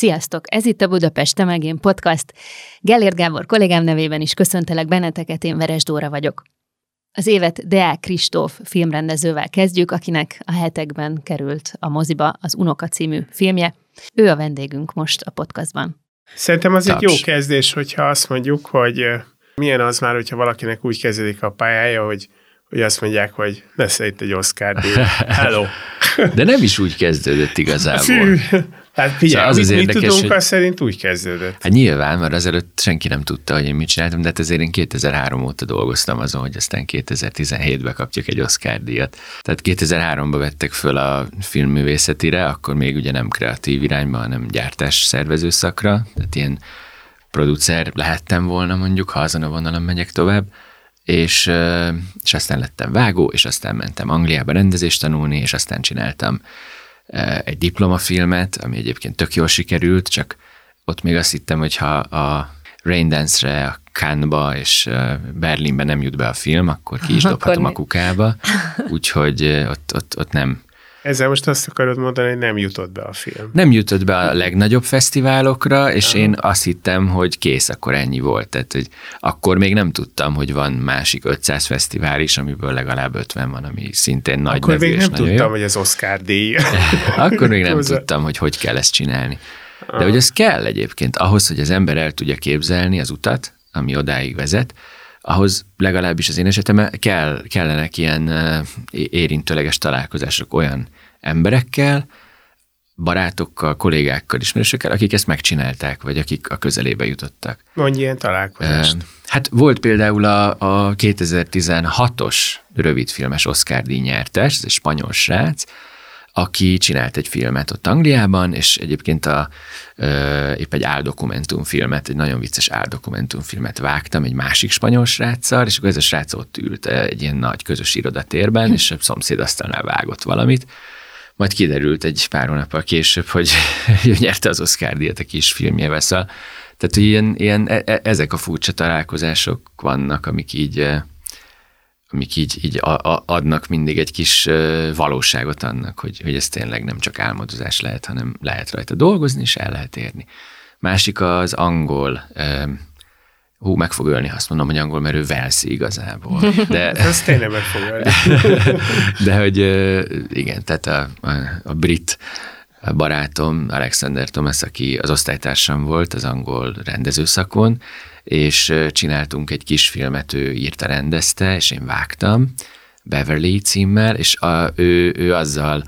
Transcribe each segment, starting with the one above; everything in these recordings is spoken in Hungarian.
Sziasztok! Ez itt a Budapest Temegén Podcast. Gellért Gábor kollégám nevében is köszöntelek benneteket, én Veres Dóra vagyok. Az évet Deák Kristóf filmrendezővel kezdjük, akinek a hetekben került a moziba az Unoka című filmje. Ő a vendégünk most a podcastban. Szerintem az Taps. egy jó kezdés, hogyha azt mondjuk, hogy milyen az már, hogyha valakinek úgy kezdődik a pályája, hogy hogy azt mondják, hogy lesz itt egy Oscar díj. Hello! De nem is úgy kezdődött igazából. Hát figyelj, szóval az mit, az érdekes, tudunk, hogy... az szerint úgy kezdődött. Hát nyilván, mert azelőtt senki nem tudta, hogy én mit csináltam, de hát ezért én 2003 óta dolgoztam azon, hogy aztán 2017-ben kapjuk egy Oscar díjat. Tehát 2003-ban vettek föl a filmművészetire, akkor még ugye nem kreatív irányba, hanem gyártás szervező szakra, tehát ilyen producer lehettem volna mondjuk, ha azon a vonalon megyek tovább és, és aztán lettem vágó, és aztán mentem Angliába rendezést tanulni, és aztán csináltam egy diplomafilmet, ami egyébként tök jól sikerült, csak ott még azt hittem, hogy ha a Raindance-re, a Cannes-ba és Berlinbe nem jut be a film, akkor ki is dobhatom a kukába, úgyhogy ott, ott, ott nem, ezzel most azt akarod mondani, hogy nem jutott be a film. Nem jutott be a legnagyobb fesztiválokra, és Aha. én azt hittem, hogy kész, akkor ennyi volt. Tehát, hogy akkor még nem tudtam, hogy van másik 500 fesztivál is, amiből legalább 50 van, ami szintén nagy Akkor még nem tudtam, jó. hogy ez Oscar díj. akkor még nem tudtam, hogy hogy kell ezt csinálni. De hogy ez kell egyébként, ahhoz, hogy az ember el tudja képzelni az utat, ami odáig vezet, ahhoz legalábbis az én esetemben kell, kellenek ilyen érintőleges találkozások olyan emberekkel, barátokkal, kollégákkal, ismerősökkel, akik ezt megcsinálták, vagy akik a közelébe jutottak. Mondj ilyen találkozást. Hát volt például a, a 2016-os rövidfilmes Oscar díj nyertes, ez egy spanyol srác, aki csinált egy filmet ott Angliában, és egyébként a, ö, épp egy áldokumentumfilmet, egy nagyon vicces áldokumentumfilmet vágtam egy másik spanyol sráccal, és akkor ez a srác ott ült egy ilyen nagy közös irodatérben, és a szomszéd asztalnál vágott valamit, majd kiderült egy pár hónappal később, hogy ő nyerte az Oscar díjat a kis filmjével, szóval tehát ilyen, ilyen, e, e, ezek a furcsa találkozások vannak, amik így amik így, így adnak mindig egy kis valóságot annak, hogy, hogy ez tényleg nem csak álmodozás lehet, hanem lehet rajta dolgozni, és el lehet érni. Másik az angol, hú, meg fog ölni, azt mondom, hogy angol, mert ő Velszi igazából. De, ez tényleg meg fog ölni. De hogy igen, tehát a, a, a brit barátom, Alexander Thomas, aki az osztálytársam volt az angol rendezőszakon, és csináltunk egy kis filmet, ő írta, rendezte, és én vágtam, Beverly címmel, és a, ő, ő azzal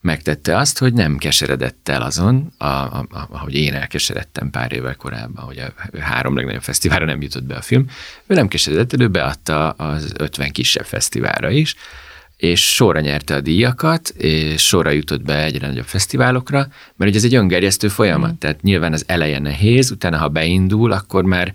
megtette azt, hogy nem keseredett el azon, a, a, a, ahogy én elkeseredtem pár évvel korábban, hogy a három legnagyobb fesztiválra nem jutott be a film. Ő nem keseredett el, ő beadta az 50 kisebb fesztiválra is, és sorra nyerte a díjakat, és sorra jutott be egyre nagyobb fesztiválokra, mert ugye ez egy öngerjesztő folyamat, mm. tehát nyilván az eleje nehéz, utána ha beindul, akkor már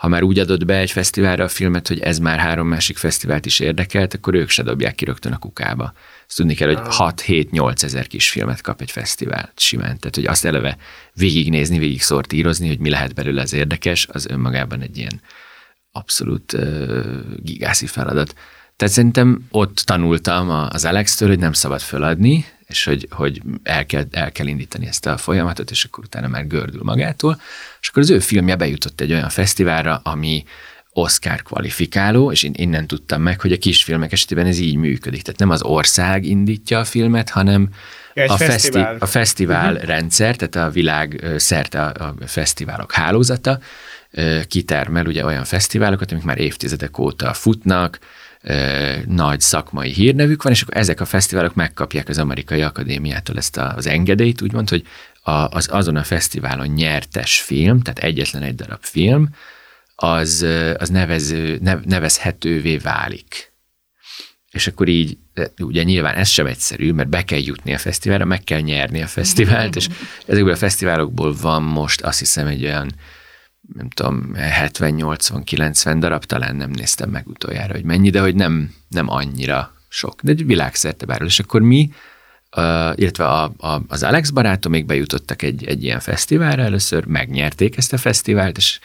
ha már úgy adott be egy fesztiválra a filmet, hogy ez már három másik fesztivált is érdekelt, akkor ők se dobják ki rögtön a kukába. Azt tudni kell, hogy 6-7-8 ezer kis filmet kap egy fesztivál simán. Tehát, hogy azt eleve végignézni, végig szortírozni, hogy mi lehet belőle az érdekes, az önmagában egy ilyen abszolút uh, gigászi feladat. Tehát szerintem ott tanultam az Alex-től, hogy nem szabad föladni, és hogy, hogy el, kell, el kell indítani ezt a folyamatot, és akkor utána már gördül magától. És akkor az ő filmje bejutott egy olyan fesztiválra, ami Oscar kvalifikáló, és én innen tudtam meg, hogy a kisfilmek esetében ez így működik. Tehát nem az ország indítja a filmet, hanem a, fesztivál. Feszti, a fesztivál uh-huh. rendszer, tehát a világ szerte a, a fesztiválok hálózata kitermel ugye olyan fesztiválokat, amik már évtizedek óta futnak, nagy szakmai hírnevük van, és akkor ezek a fesztiválok megkapják az amerikai akadémiától ezt az engedélyt, úgymond, hogy a, az azon a fesztiválon nyertes film, tehát egyetlen egy darab film, az, az nevező, nevezhetővé válik. És akkor így ugye nyilván ez sem egyszerű, mert be kell jutni a fesztiválra, meg kell nyerni a fesztivált, és ezekből a fesztiválokból van most azt hiszem egy olyan nem tudom, 70-80-90 darab, talán nem néztem meg utoljára, hogy mennyi, de hogy nem, nem annyira sok, de egy világszerte bárhol. És akkor mi, uh, illetve a, a, az Alex barátom még bejutottak egy, egy ilyen fesztiválra először, megnyerték ezt a fesztivált, és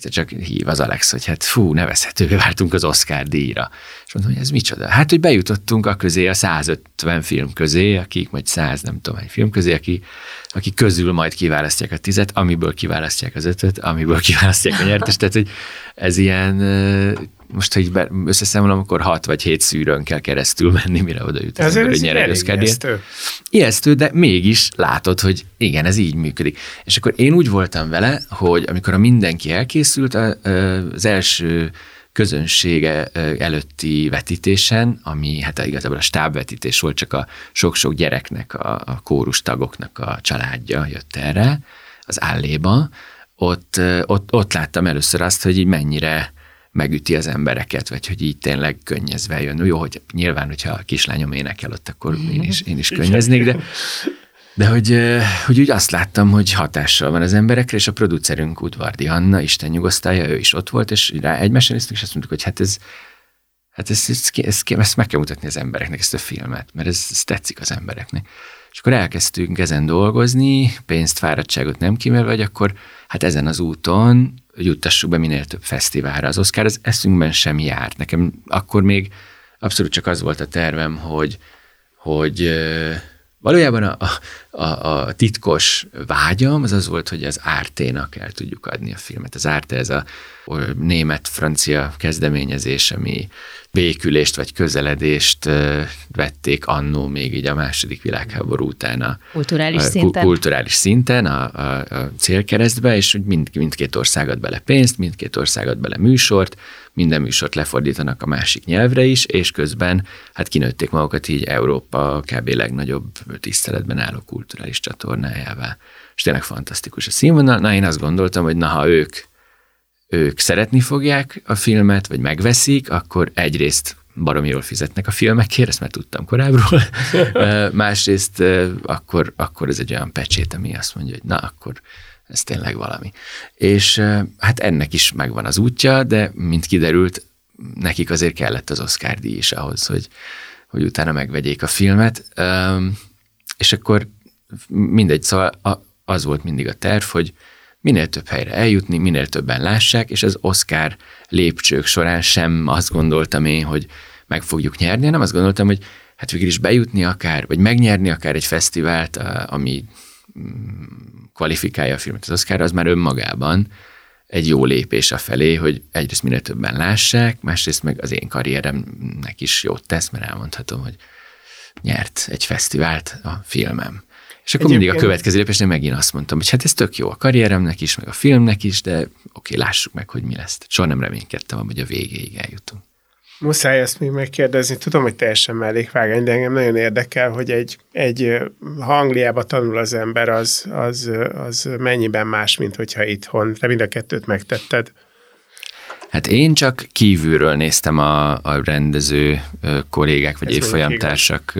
csak hív az Alex, hogy hát fú, nevezhetővé váltunk az Oscar díjra. És mondom, hogy ez micsoda? Hát, hogy bejutottunk a közé, a 150 film közé, akik, vagy 100, nem tudom, egy film közé, aki, aki közül majd kiválasztják a tizet, amiből kiválasztják az ötöt, amiből kiválasztják a nyertest. Tehát, hogy ez ilyen most, hogy összeszámolom, akkor hat vagy hét szűrőn kell keresztül menni, mire oda jut az ember, hogy nyer ijesztő. ijesztő, de mégis látod, hogy igen, ez így működik. És akkor én úgy voltam vele, hogy amikor a mindenki elkészült, az első közönsége előtti vetítésen, ami hát igazából a stábvetítés volt, csak a sok-sok gyereknek, a, a kórus tagoknak a családja jött erre, az álléba, ott, ott, ott láttam először azt, hogy így mennyire megüti az embereket, vagy hogy így tényleg könnyezve jön. Jó, hogy nyilván, hogyha a kislányom énekel ott, akkor én is, én is könnyeznék, de, de hogy, hogy úgy azt láttam, hogy hatással van az emberekre, és a producerünk Udvardi Anna, Isten nyugosztalja, ő is ott volt, és rá egymással néztünk, és azt mondtuk, hogy hát ez, hát ez, ez, ez, ez, ezt meg kell mutatni az embereknek, ezt a filmet, mert ez, ez tetszik az embereknek. És akkor elkezdtünk ezen dolgozni, pénzt, fáradtságot nem kimerve, vagy akkor hát ezen az úton juttassuk be minél több fesztiválra. Az Oscar az eszünkben sem járt. Nekem akkor még abszolút csak az volt a tervem, hogy, hogy valójában a, a, a titkos vágyam az az volt, hogy az Árténak el tudjuk adni a filmet. Az Árte ez a német-francia kezdeményezés, ami békülést vagy közeledést vették annó még így a második világháború után a kulturális a, szinten, kulturális szinten a, a, a célkeresztbe, és hogy mind, mindkét országot bele pénzt, mindkét országot bele műsort, minden műsort lefordítanak a másik nyelvre is, és közben hát kinőtték magukat így Európa kb. legnagyobb tiszteletben álló kulturális csatornájává. És tényleg fantasztikus a színvonal. Na, én azt gondoltam, hogy na, ha ők ők szeretni fogják a filmet, vagy megveszik, akkor egyrészt baromi jól fizetnek a filmekért, ezt már tudtam korábbról, másrészt akkor, akkor ez egy olyan pecsét, ami azt mondja, hogy na, akkor ez tényleg valami. És hát ennek is megvan az útja, de mint kiderült, nekik azért kellett az Oscar díj is ahhoz, hogy, hogy utána megvegyék a filmet, és akkor mindegy, szóval az volt mindig a terv, hogy minél több helyre eljutni, minél többen lássák, és az Oscar lépcsők során sem azt gondoltam én, hogy meg fogjuk nyerni, hanem azt gondoltam, hogy hát végül is bejutni akár, vagy megnyerni akár egy fesztivált, ami mm, kvalifikálja a filmet az Oscar, az már önmagában egy jó lépés a felé, hogy egyrészt minél többen lássák, másrészt meg az én karrieremnek is jót tesz, mert elmondhatom, hogy nyert egy fesztivált a filmem. És akkor mindig a következő lépésnél megint azt mondtam, hogy hát ez tök jó a karrieremnek is, meg a filmnek is, de oké, lássuk meg, hogy mi lesz. Soha nem reménykedtem, hogy a végéig eljutunk. Muszáj ezt még megkérdezni. Tudom, hogy teljesen mellékvágány, de engem nagyon érdekel, hogy egy, egy ha Angliába tanul az ember, az, az, az mennyiben más, mint hogyha itthon. Te mind a kettőt megtetted. Hát én csak kívülről néztem a, a rendező kollégák, vagy évfolyamtársak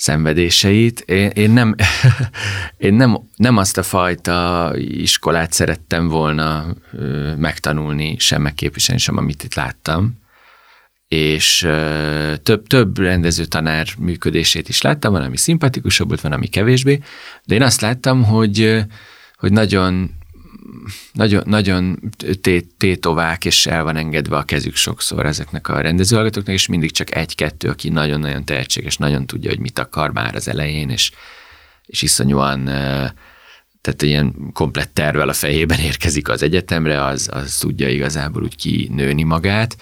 szenvedéseit. Én, én, nem, én nem, nem azt a fajta iskolát szerettem volna megtanulni, sem megképviselni, sem amit itt láttam. És több, több rendező tanár működését is láttam, van, ami szimpatikusabb volt, van, ami kevésbé, de én azt láttam, hogy, hogy nagyon nagyon, nagyon tétovák, és el van engedve a kezük sokszor ezeknek a rendezőhallgatóknak, és mindig csak egy-kettő, aki nagyon-nagyon tehetséges, nagyon tudja, hogy mit akar már az elején, és, és iszonyúan tehát ilyen komplett tervvel a fejében érkezik az egyetemre, az, az tudja igazából úgy kinőni magát,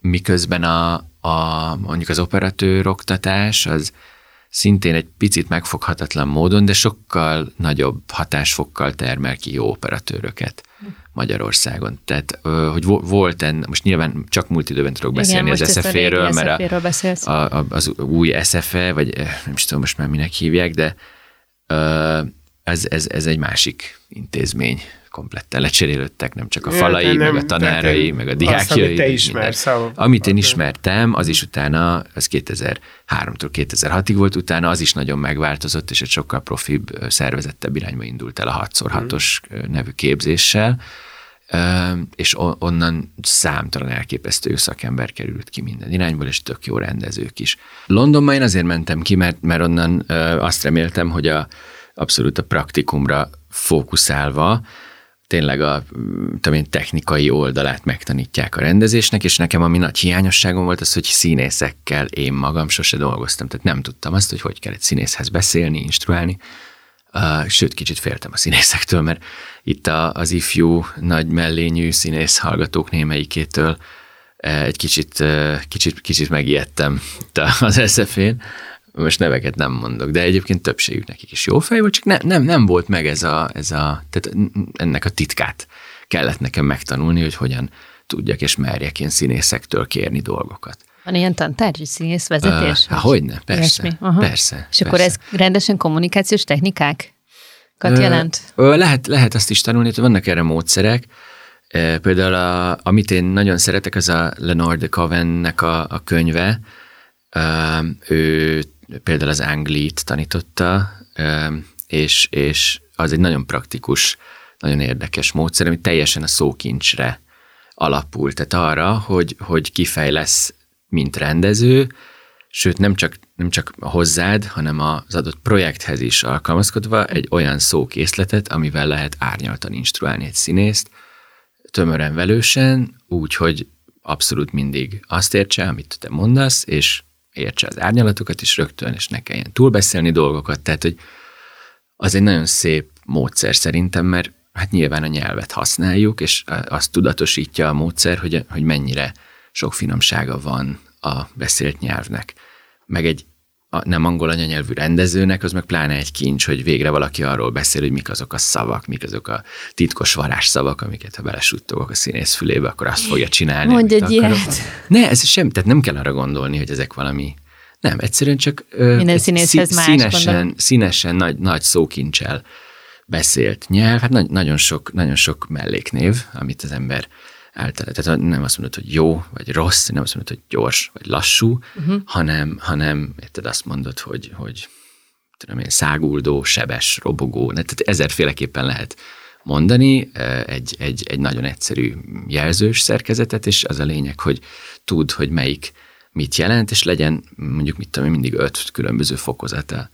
miközben a, a mondjuk az operatőr oktatás, az, szintén egy picit megfoghatatlan módon, de sokkal nagyobb hatásfokkal termel ki jó operatőröket Magyarországon. Tehát, hogy volt en, most nyilván csak múlt időben tudok beszélni Igen, az SFE-ről, mert a, a, a, az új SFE, vagy nem is tudom most már minek hívják, de ez, ez, ez egy másik intézmény kompletten lecserélődtek, nem csak a falai, nem, meg a tanárai, meg a diákjai. Azt, amit te ismersz. Amit én ismertem, az is utána, az 2003-tól 2006-ig volt utána, az is nagyon megváltozott, és egy sokkal profibb, szervezettebb irányba indult el a 6x6-os mm. nevű képzéssel, és onnan számtalan elképesztő szakember került ki minden irányból, és tök jó rendezők is. Londonban én azért mentem ki, mert, mert onnan azt reméltem, hogy a, abszolút a praktikumra fókuszálva tényleg a tudom én, technikai oldalát megtanítják a rendezésnek, és nekem ami nagy hiányosságom volt az, hogy színészekkel én magam sose dolgoztam, tehát nem tudtam azt, hogy hogy kell egy színészhez beszélni, instruálni, uh, sőt, kicsit féltem a színészektől, mert itt a, az ifjú, nagy mellényű színész hallgatók némelyikétől egy kicsit, kicsit, kicsit megijedtem az eszefén, most neveket nem mondok, de egyébként többségük nekik is jó fej volt, csak ne, nem, nem volt meg ez a, ez a, tehát ennek a titkát kellett nekem megtanulni, hogy hogyan tudjak és merjek én színészektől kérni dolgokat. Van ilyen tantárgy, színészvezetés? Uh, hogyne, persze, persze. És persze. akkor ez rendesen kommunikációs technikák? Kat jelent? Ö, lehet, lehet azt is tanulni, hogy vannak erre módszerek. Például, a, amit én nagyon szeretek, az a Leonard de Covennek a, a könyve. Ő például az Anglit tanította, és, és az egy nagyon praktikus, nagyon érdekes módszer, ami teljesen a szókincsre alapul. Tehát arra, hogy, hogy kifejlesz, mint rendező, sőt nem csak, nem csak hozzád, hanem az adott projekthez is alkalmazkodva egy olyan szókészletet, amivel lehet árnyaltan instruálni egy színészt, tömören velősen, úgy, hogy abszolút mindig azt értse, amit te mondasz, és értse az árnyalatokat is rögtön, és ne kelljen túlbeszélni dolgokat, tehát hogy az egy nagyon szép módszer szerintem, mert hát nyilván a nyelvet használjuk, és azt tudatosítja a módszer, hogy, hogy mennyire sok finomsága van a beszélt nyelvnek. Meg egy a nem angol anyanyelvű rendezőnek, az meg pláne egy kincs, hogy végre valaki arról beszél, hogy mik azok a szavak, mik azok a titkos varázsszavak, amiket ha belesuttogok a színész fülébe, akkor azt fogja csinálni. Mondj egy ilyet. Ne, ez sem, tehát nem kell arra gondolni, hogy ezek valami nem, egyszerűen csak Minden színészhez szí- más, színesen, színesen nagy, nagy szókincsel beszélt nyelv, hát nagy, nagyon, sok, nagyon sok melléknév, amit az ember általában, tehát nem azt mondod, hogy jó, vagy rossz, nem azt mondod, hogy gyors, vagy lassú, uh-huh. hanem, hanem érted, azt mondod, hogy, hogy tudom én, száguldó, sebes, robogó, tehát ezerféleképpen lehet mondani egy, egy, egy nagyon egyszerű jelzős szerkezetet, és az a lényeg, hogy tud, hogy melyik mit jelent, és legyen mondjuk, mit tudom mindig öt különböző fokozata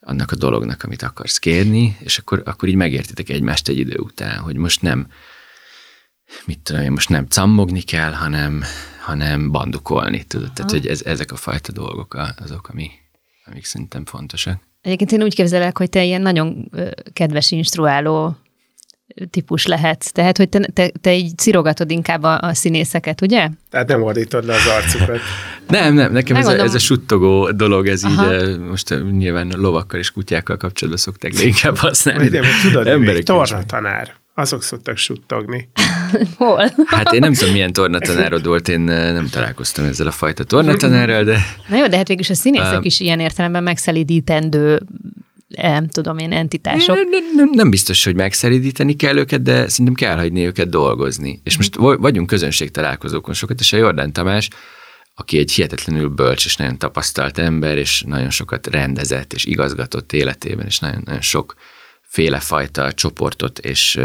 annak a dolognak, amit akarsz kérni, és akkor, akkor így megértitek egymást egy idő után, hogy most nem mit tudom én, most nem cammogni kell, hanem, hanem bandukolni, tudod? Tehát, hogy ez, ezek a fajta dolgok azok, ami, amik szerintem fontosak. Egyébként én úgy képzelek, hogy te ilyen nagyon kedves instruáló típus lehetsz. Tehát, hogy te, te, te így cirogatod inkább a, a színészeket, ugye? Tehát nem ordítod le az arcukat. nem, nem, nekem ez a, ez a suttogó dolog, ez Aha. így most nyilván lovakkal és kutyákkal kapcsolatban szokták de inkább használni. De, de tudod, Emberek tornatanár azok szoktak suttogni. Hol? Hát én nem tudom, milyen tornatanárod volt, én nem találkoztam ezzel a fajta tornatanárral, de... Na jó, de hát végülis a színészek um, is ilyen értelemben megszelidítendő nem tudom én, entitások. Nem, nem, nem, nem biztos, hogy megszeridíteni kell őket, de szerintem kell hagyni őket dolgozni. És most vagyunk közönségtalálkozókon sokat, és a Jordán Tamás, aki egy hihetetlenül bölcs és nagyon tapasztalt ember, és nagyon sokat rendezett és igazgatott életében, és nagyon, nagyon sok félefajta csoportot és,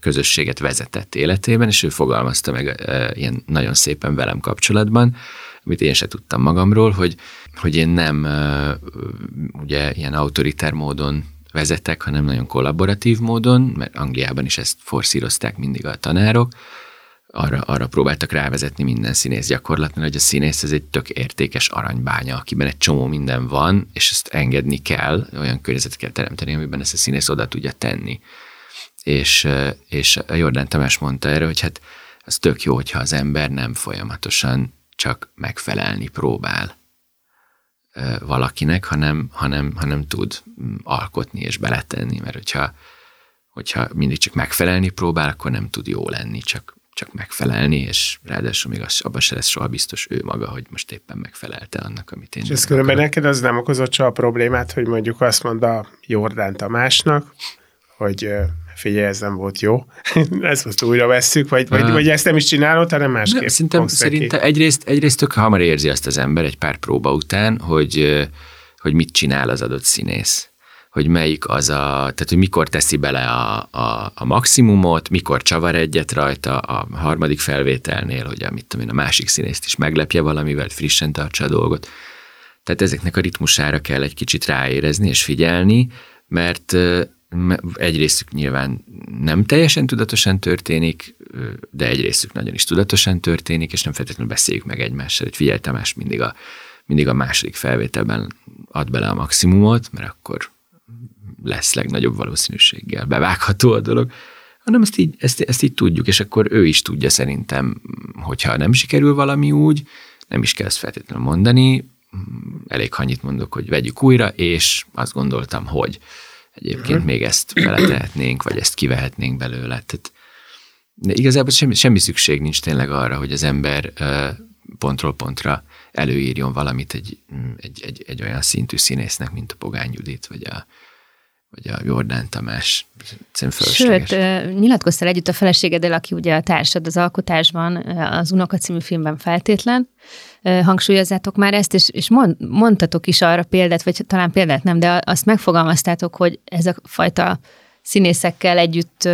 közösséget vezetett életében, és ő fogalmazta meg ilyen nagyon szépen velem kapcsolatban, amit én se tudtam magamról, hogy, hogy én nem ugye ilyen autoritár módon vezetek, hanem nagyon kollaboratív módon, mert Angliában is ezt forszírozták mindig a tanárok, arra, arra próbáltak rávezetni minden színész gyakorlatban, hogy a színész ez egy tök értékes aranybánya, akiben egy csomó minden van, és ezt engedni kell, olyan környezetet kell teremteni, amiben ezt a színész oda tudja tenni. És, és a Jordán Tamás mondta erre, hogy hát az tök jó, hogyha az ember nem folyamatosan csak megfelelni próbál valakinek, hanem, hanem, hanem tud mm, alkotni és beletenni, mert hogyha, hogyha mindig csak megfelelni próbál, akkor nem tud jó lenni, csak csak megfelelni, és ráadásul még az, abban se lesz soha biztos ő maga, hogy most éppen megfelelte annak, amit én És ez különben neked az nem okozott soha problémát, hogy mondjuk azt mond a Jordán Tamásnak, hogy figyelj, ez nem volt jó, ezt most újra vesszük, vagy, vagy, vagy ezt nem is csinálod, hanem másképp. Nem, szerintem, szerintem egyrészt, egyrészt tök hamar érzi azt az ember egy pár próba után, hogy, hogy mit csinál az adott színész hogy melyik az a, tehát hogy mikor teszi bele a, a, a maximumot, mikor csavar egyet rajta a harmadik felvételnél, hogy a, mit tudom én, a másik színészt is meglepje valamivel, frissen tartsa a dolgot. Tehát ezeknek a ritmusára kell egy kicsit ráérezni és figyelni, mert egy részük nyilván nem teljesen tudatosan történik, de egy részük nagyon is tudatosan történik, és nem feltétlenül beszéljük meg egymással, hogy figyelj Tamás mindig a, mindig a második felvételben ad bele a maximumot, mert akkor lesz legnagyobb valószínűséggel bevágható a dolog, hanem ezt így, ezt, ezt így tudjuk, és akkor ő is tudja szerintem, hogyha nem sikerül valami úgy, nem is kell ezt feltétlenül mondani, elég annyit mondok, hogy vegyük újra, és azt gondoltam, hogy egyébként uh-huh. még ezt beletehetnénk, vagy ezt kivehetnénk belőle. Tehát, de igazából semmi, semmi szükség nincs tényleg arra, hogy az ember pontról pontra előírjon valamit egy, egy, egy, egy olyan szintű színésznek, mint a Pogány Judit, vagy a, vagy a Jordán Tamás. Sőt, nyilatkoztál együtt a feleségeddel, aki ugye a társad az alkotásban, az Unoka című filmben feltétlen. Hangsúlyozzátok már ezt, és, és mond, mondtatok is arra példát, vagy talán példát nem, de azt megfogalmaztátok, hogy ez a fajta színészekkel együtt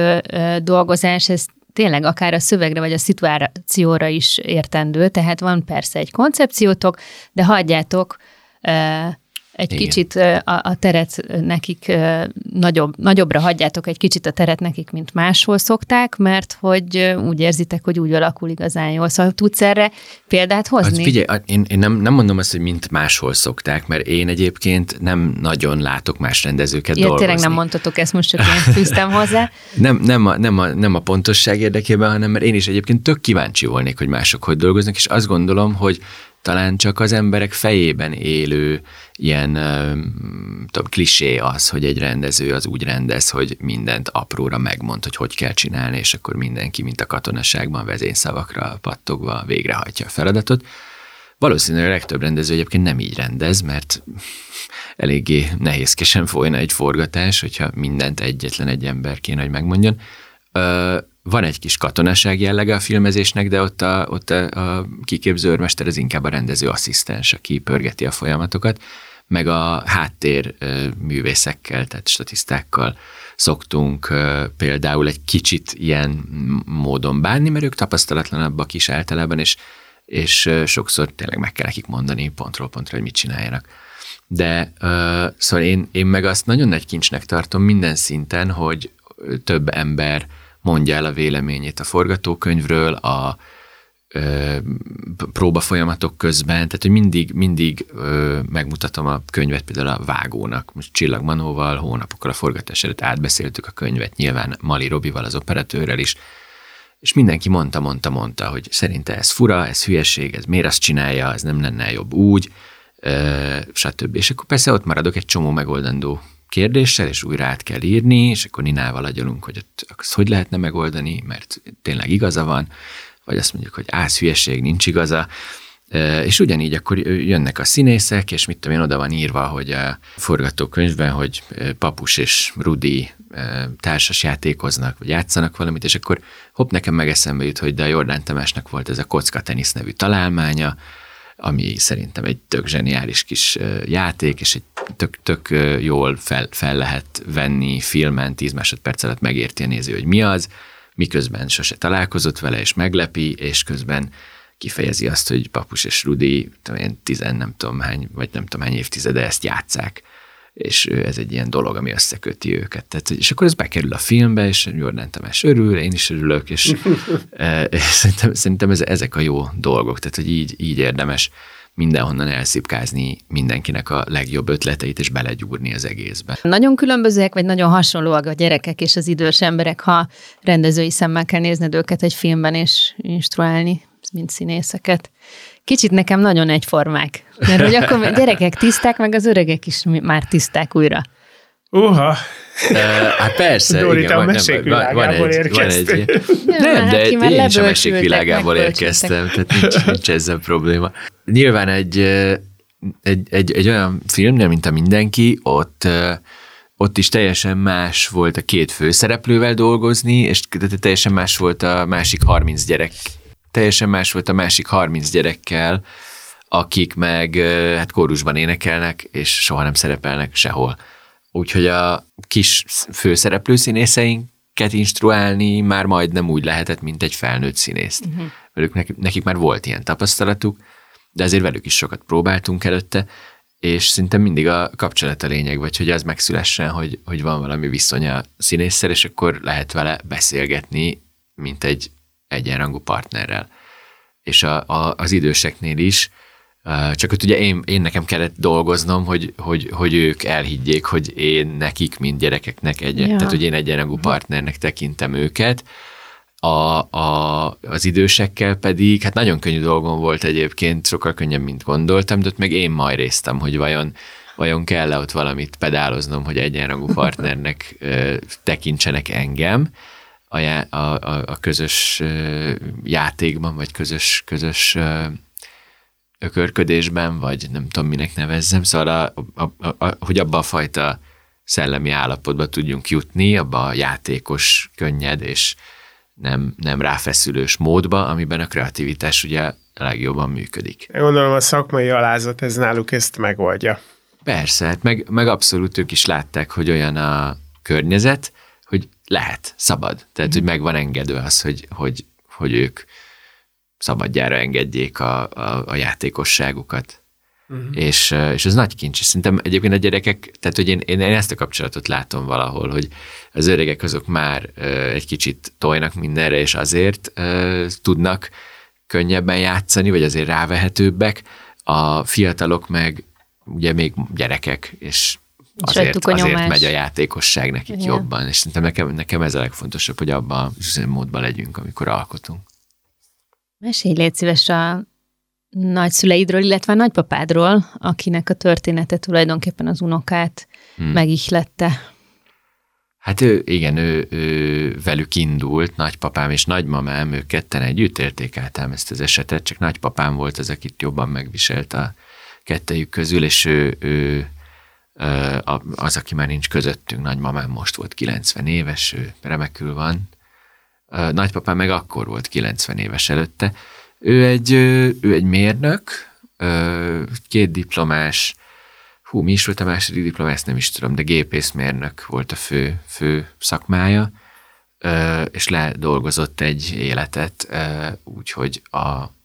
dolgozás, ez tényleg akár a szövegre vagy a szituációra is értendő, tehát van persze egy koncepciótok, de hagyjátok egy Igen. kicsit a, a teret nekik nagyobb, nagyobbra hagyjátok egy kicsit a teret nekik, mint máshol szokták, mert hogy úgy érzitek, hogy úgy alakul igazán jól. Szóval tudsz erre példát hozni? Hát figyelj, én, én nem, nem mondom azt, hogy mint máshol szokták, mert én egyébként nem nagyon látok más rendezőket Ilyet dolgozni. tényleg nem mondhatok ezt, most csak én fűztem hozzá. nem, nem, a, nem, a, nem a pontosság érdekében, hanem mert én is egyébként tök kíváncsi volnék, hogy mások hogy dolgoznak, és azt gondolom, hogy talán csak az emberek fejében élő ilyen tudom, klisé az, hogy egy rendező az úgy rendez, hogy mindent apróra megmond, hogy hogy kell csinálni, és akkor mindenki, mint a katonaságban vezényszavakra pattogva végrehajtja a feladatot. Valószínűleg a legtöbb rendező egyébként nem így rendez, mert eléggé nehézkesen folyna egy forgatás, hogyha mindent egyetlen egy ember kéne, hogy megmondjon van egy kis katonaság jellege a filmezésnek, de ott a, ott a, a kiképző őrmester az inkább a rendező asszisztens, aki pörgeti a folyamatokat, meg a háttér művészekkel, tehát statisztákkal szoktunk például egy kicsit ilyen módon bánni, mert ők tapasztalatlanabbak is általában, és, és sokszor tényleg meg kell nekik mondani pontról pontra, hogy mit csináljanak. De szóval én, én meg azt nagyon nagy kincsnek tartom minden szinten, hogy több ember mondja el a véleményét a forgatókönyvről, a ö, próba folyamatok közben, tehát hogy mindig, mindig ö, megmutatom a könyvet például a vágónak. Most Csillag Manóval hónapokkal a forgatás előtt átbeszéltük a könyvet, nyilván Mali Robival, az operatőrrel is, és mindenki mondta, mondta, mondta, hogy szerinte ez fura, ez hülyeség, ez miért azt csinálja, ez nem lenne jobb úgy, ö, stb. És akkor persze ott maradok egy csomó megoldandó kérdéssel, és újra át kell írni, és akkor Ninával agyalunk, hogy azt hogy lehetne megoldani, mert tényleg igaza van, vagy azt mondjuk, hogy ász hülyeség, nincs igaza, és ugyanígy akkor jönnek a színészek, és mit tudom én, oda van írva, hogy a forgatókönyvben, hogy Papus és Rudi társas játékoznak, vagy játszanak valamit, és akkor hopp, nekem meg eszembe jut, hogy de a Jordán Tamásnak volt ez a kocka tenisz nevű találmánya, ami szerintem egy tök zseniális kis játék, és egy tök, tök jól fel, fel lehet venni filmen, 10 másodperc alatt megérti a néző, hogy mi az, miközben sose találkozott vele, és meglepi, és közben kifejezi azt, hogy Papus és Rudi, tudom én, tizen nem tudom hány, vagy nem tudom hány évtizede ezt játszák és ez egy ilyen dolog, ami összeköti őket. Tehát, és akkor ez bekerül a filmbe, és Jordán Tamás örül, én is örülök, és, és szerintem, szerintem ez, ezek a jó dolgok, tehát hogy így, így érdemes mindenhonnan elszipkázni mindenkinek a legjobb ötleteit, és belegyúrni az egészbe. Nagyon különbözőek, vagy nagyon hasonlóak a gyerekek és az idős emberek, ha rendezői szemmel kell nézned őket egy filmben, és instruálni, mint színészeket. Kicsit nekem nagyon egyformák. Mert hogy akkor a gyerekek tiszták, meg az öregek is már tiszták újra. Uha! Uh, hát persze. Dori, igen, van, nem, van, van, egy, van egy, nem, nem de hát én a mesék világából érkeztem, tehát nincs, nincs ezzel probléma. Nyilván egy, egy, egy, egy olyan filmnél, mint a mindenki, ott ott is teljesen más volt a két főszereplővel dolgozni, és teljesen más volt a másik 30 gyerek, teljesen más volt a másik 30 gyerekkel, akik meg hát kórusban énekelnek, és soha nem szerepelnek sehol. Úgyhogy a kis főszereplő színészeinket instruálni már majdnem úgy lehetett, mint egy felnőtt színészt. Uh-huh. Velük, nekik, nekik már volt ilyen tapasztalatuk, de azért velük is sokat próbáltunk előtte, és szinte mindig a kapcsolat a lényeg, vagy hogy az megszülessen, hogy, hogy van valami viszony a színésszel, és akkor lehet vele beszélgetni, mint egy egyenrangú partnerrel. És a, a, az időseknél is, csak hogy ugye én, én nekem kellett dolgoznom, hogy, hogy, hogy ők elhiggyék, hogy én nekik, mint gyerekeknek, egy, ja. tehát hogy én egyenrangú partnernek tekintem őket, a, a, az idősekkel pedig, hát nagyon könnyű dolgom volt egyébként, sokkal könnyebb, mint gondoltam, de ott meg én majd résztem, hogy vajon, vajon kell-e ott valamit pedáloznom, hogy egyenrangú partnernek ö, tekintsenek engem a, a, a, közös játékban, vagy közös, közös ökörködésben, vagy nem tudom, minek nevezzem, szóval a, a, a, a, hogy abba a fajta szellemi állapotba tudjunk jutni, abba a játékos, könnyed és nem, nem ráfeszülős módba, amiben a kreativitás ugye legjobban működik. Én gondolom a szakmai alázat ez náluk ezt megoldja. Persze, hát meg, meg abszolút ők is látták, hogy olyan a környezet, lehet, szabad. Tehát, hogy meg van engedve az, hogy, hogy, hogy ők szabadjára engedjék a, a, a játékosságukat. Uh-huh. És, és ez nagy kincs. Szerintem egyébként a gyerekek, tehát hogy én, én ezt a kapcsolatot látom valahol, hogy az öregek azok már uh, egy kicsit tojnak mindenre, és azért uh, tudnak könnyebben játszani, vagy azért rávehetőbbek. A fiatalok meg ugye még gyerekek, és azért, azért megy a játékosság nekik Igen. jobban, és szerintem nekem, nekem ez a legfontosabb, hogy abban a módban legyünk, amikor alkotunk. Mesélj légy szíves a nagyszüleidről, illetve a nagypapádról, akinek a története tulajdonképpen az unokát hmm. megihlette. Hát ő, igen, ő, ő velük indult, nagypapám és nagymamám, ők ketten együtt érték át ezt az esetet, csak nagypapám volt az, akit jobban megviselt a kettejük közül, és ő, ő az, aki már nincs közöttünk, nagymamám most volt 90 éves, ő remekül van, nagypapám meg akkor volt 90 éves előtte. Ő egy, ő egy mérnök, két diplomás, hú, mi is volt a második diploma, ezt nem is tudom, de gépészmérnök volt a fő, fő szakmája, és ledolgozott egy életet, úgyhogy a,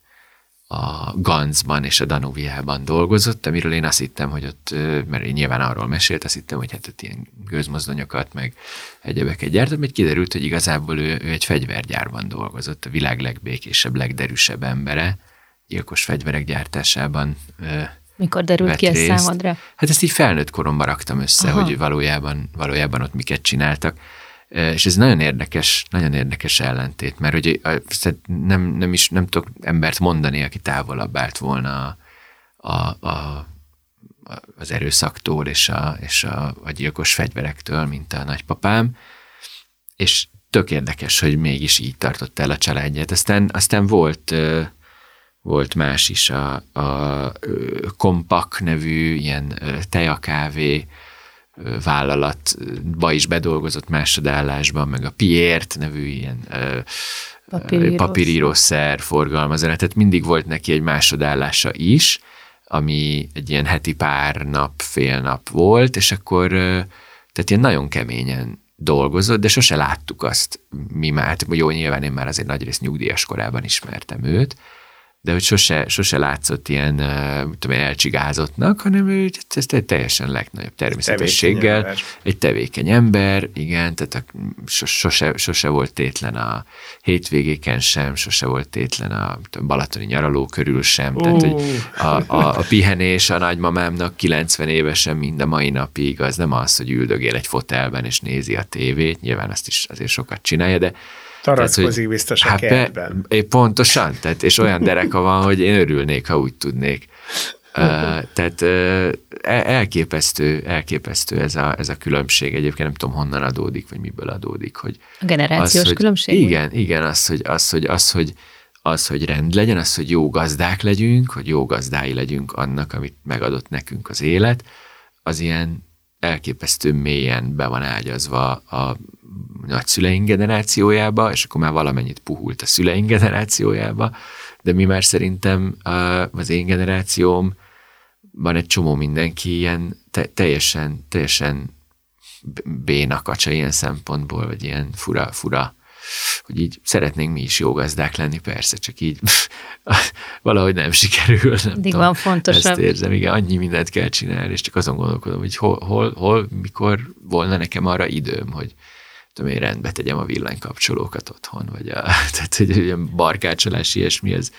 a Ganzban és a Danuviában dolgozott, amiről én azt hittem, hogy ott, mert én nyilván arról mesélt, azt hittem, hogy hát ott ilyen gőzmozdonyokat, meg egyebeket gyártott, mert kiderült, hogy igazából ő, ő egy fegyvergyárban dolgozott, a világ legbékésebb, legderűsebb embere, gyilkos fegyverek gyártásában Mikor derült ki ez számodra? Hát ezt így felnőtt koromban raktam össze, Aha. hogy valójában, valójában ott miket csináltak. És ez nagyon érdekes, nagyon érdekes ellentét, mert hogy nem, nem is nem tudok embert mondani, aki távolabb állt volna a, a, az erőszaktól és, a, és a, a gyilkos fegyverektől, mint a nagypapám, és tök érdekes, hogy mégis így tartott el a családját. Aztán, aztán volt, volt más is, a, a Kompak nevű ilyen tejakávé vállalatba is bedolgozott másodállásban, meg a Piért nevű ilyen papírírószer forgalmazóra, tehát mindig volt neki egy másodállása is, ami egy ilyen heti pár nap, fél nap volt, és akkor tehát ilyen nagyon keményen dolgozott, de sose láttuk azt mi már, jó, nyilván én már azért nagyrészt nyugdíjas korában ismertem őt, de hogy sose, sose látszott ilyen, tudom, elcsigázottnak, hanem ő ez teljesen legnagyobb természetességgel. Tevékeny egy tevékeny ember, igen, tehát a, sose, sose volt tétlen a hétvégéken sem, sose volt tétlen a balatoni nyaraló körül sem, tehát hogy a, a, a pihenés a nagymamámnak 90 évesen mind a mai napig, az nem az, hogy üldögél egy fotelben és nézi a tévét, nyilván azt is azért sokat csinálja, de Tarackozik biztos a hát kertben. Be, pontosan, tehát, és olyan dereka van, hogy én örülnék, ha úgy tudnék. Uh, tehát uh, elképesztő, elképesztő ez a, ez a különbség. Egyébként nem tudom, honnan adódik, vagy miből adódik. Hogy a generációs az, hogy, különbség? Igen, igen, az, hogy, az, hogy, az, hogy, az, hogy rend legyen, az, hogy jó gazdák legyünk, hogy jó gazdái legyünk annak, amit megadott nekünk az élet, az ilyen elképesztő mélyen be van ágyazva a nagyszüleink generációjába, és akkor már valamennyit puhult a szüleink generációjába, de mi már szerintem az én generációm van egy csomó mindenki ilyen te, teljesen, teljesen béna kacsa ilyen szempontból, vagy ilyen fura, fura, hogy így szeretnénk mi is jó gazdák lenni, persze, csak így valahogy nem sikerül. Nem Eddig van fontosabb. Ezt érzem, igen, annyi mindent kell csinálni, és csak azon gondolkodom, hogy hol, hol, hol mikor volna nekem arra időm, hogy tudom én, rendbe tegyem a villanykapcsolókat otthon, vagy a, tehát hogy ilyen barkácsolás, ilyesmi, ez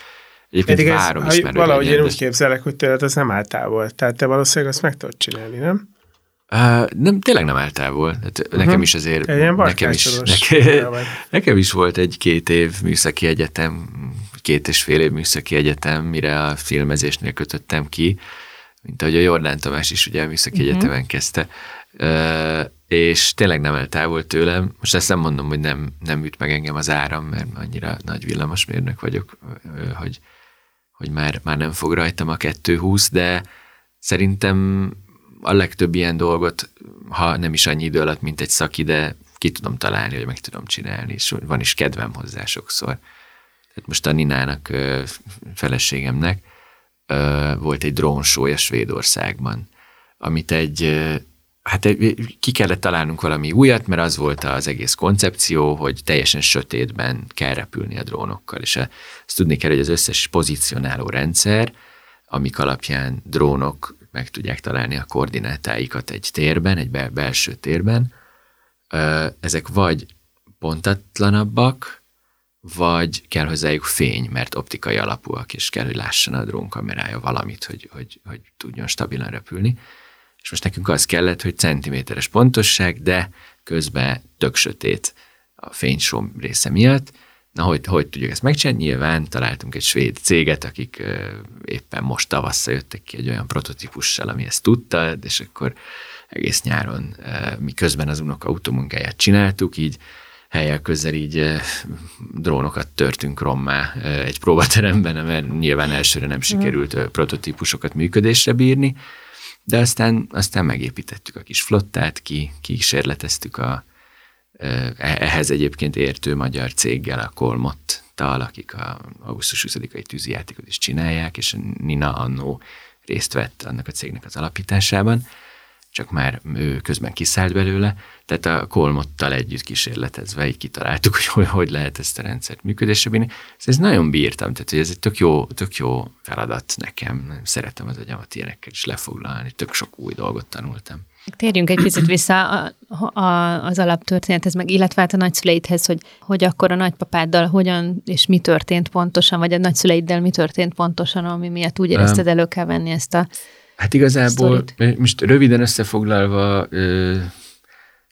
egyébként Pedig várom ez, is, mert Valahogy én úgy képzelek, hogy tőled az nem áll távol. Tehát te valószínűleg azt meg tudod csinálni, nem? Uh, nem, tényleg nem áll távol. Hát uh-huh. Nekem is azért, nekem is, neke, nekem is volt egy két év műszaki egyetem, két és fél év műszaki egyetem, mire a filmezésnél kötöttem ki, mint ahogy a Jordán Tamás is ugye a műszaki uh-huh. egyetemen kezdte. Uh, és tényleg nem el távol tőlem. Most ezt nem mondom, hogy nem, nem üt meg engem az áram, mert annyira nagy villamosmérnök vagyok, hogy, hogy már, már nem fog rajtam a 220, de szerintem a legtöbb ilyen dolgot, ha nem is annyi idő alatt, mint egy szaki, de ki tudom találni, hogy meg tudom csinálni, és van is kedvem hozzá sokszor. Tehát most a Ninának, feleségemnek volt egy drónsója Svédországban, amit egy hát ki kellett találnunk valami újat, mert az volt az egész koncepció, hogy teljesen sötétben kell repülni a drónokkal, és ezt tudni kell, hogy az összes pozícionáló rendszer, amik alapján drónok meg tudják találni a koordinátáikat egy térben, egy belső térben, ezek vagy pontatlanabbak, vagy kell hozzájuk fény, mert optikai alapúak, és kell, hogy lásson a drónkamerája valamit, hogy, hogy, hogy tudjon stabilan repülni és most nekünk az kellett, hogy centiméteres pontosság, de közben tök sötét a fénysom része miatt. Na, hogy, hogy tudjuk ezt megcsinálni? Nyilván találtunk egy svéd céget, akik éppen most tavasszal jöttek ki egy olyan prototípussal, ami ezt tudta, és akkor egész nyáron mi közben az unoka automunkáját csináltuk, így helyek közel így drónokat törtünk rommá egy próbateremben, mert nyilván elsőre nem sikerült prototípusokat működésre bírni, de aztán, aztán megépítettük a kis flottát, ki, kísérleteztük a, ehhez egyébként értő magyar céggel, a Kolmottal, akik a augusztus 20-ai tűzijátékot is csinálják, és Nina Annó részt vett annak a cégnek az alapításában csak már ő közben kiszállt belőle, tehát a Kolmottal együtt kísérletezve így kitaláltuk, hogy hogy, lehet ezt a rendszert működésre bírni. Ez nagyon bírtam, tehát hogy ez egy tök jó, tök jó feladat nekem. Szeretem az agyamat ilyenekkel is lefoglalni, tök sok új dolgot tanultam. Térjünk egy picit vissza a, a, az alaptörténethez, meg illetve hát a nagyszüleidhez, hogy, hogy akkor a nagypapáddal hogyan és mi történt pontosan, vagy a nagyszüleiddel mi történt pontosan, ami miatt úgy érezted elő kell venni ezt a Hát igazából, sztorit. most röviden összefoglalva,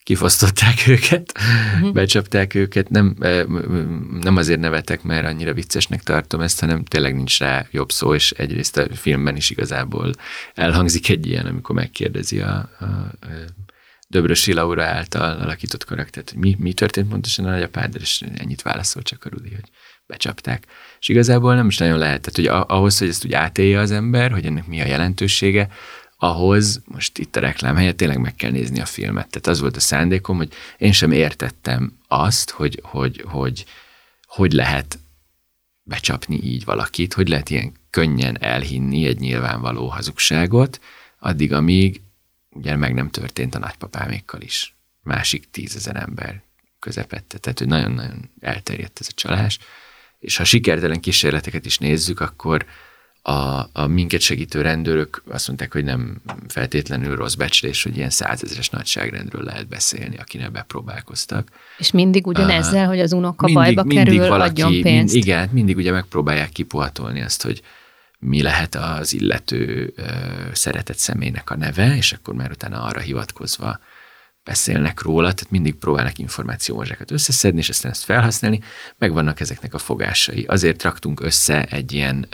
kifosztották őket, uh-huh. becsapták őket, nem, nem azért nevetek, mert annyira viccesnek tartom ezt, hanem tényleg nincs rá jobb szó, és egyrészt a filmben is igazából elhangzik egy ilyen, amikor megkérdezi a, a, a Döbrösi Laura által alakított karaktert, hogy mi, mi történt pontosan a nagyapád, és ennyit válaszol csak a Rudi, hogy becsapták. És igazából nem is nagyon lehet, tehát hogy ahhoz, hogy ezt úgy átélje az ember, hogy ennek mi a jelentősége, ahhoz, most itt a reklám helyett tényleg meg kell nézni a filmet. Tehát az volt a szándékom, hogy én sem értettem azt, hogy hogy, hogy, hogy lehet becsapni így valakit, hogy lehet ilyen könnyen elhinni egy nyilvánvaló hazugságot, addig, amíg ugye meg nem történt a nagypapámékkal is. Másik tízezer ember közepette. Tehát, hogy nagyon-nagyon elterjedt ez a csalás és ha sikertelen kísérleteket is nézzük, akkor a, a minket segítő rendőrök azt mondták, hogy nem feltétlenül rossz becslés, hogy ilyen százezeres nagyságrendről lehet beszélni, akinek bepróbálkoztak. És mindig ugyanezzel, uh, hogy az unoka mindig, bajba mindig kerül, valaki, adjon pénzt. Mind, igen, mindig ugye megpróbálják kipuhatolni azt, hogy mi lehet az illető uh, szeretett személynek a neve, és akkor már utána arra hivatkozva beszélnek róla, tehát mindig próbálnak információmozsákat összeszedni, és aztán ezt felhasználni, megvannak ezeknek a fogásai. Azért raktunk össze egy ilyen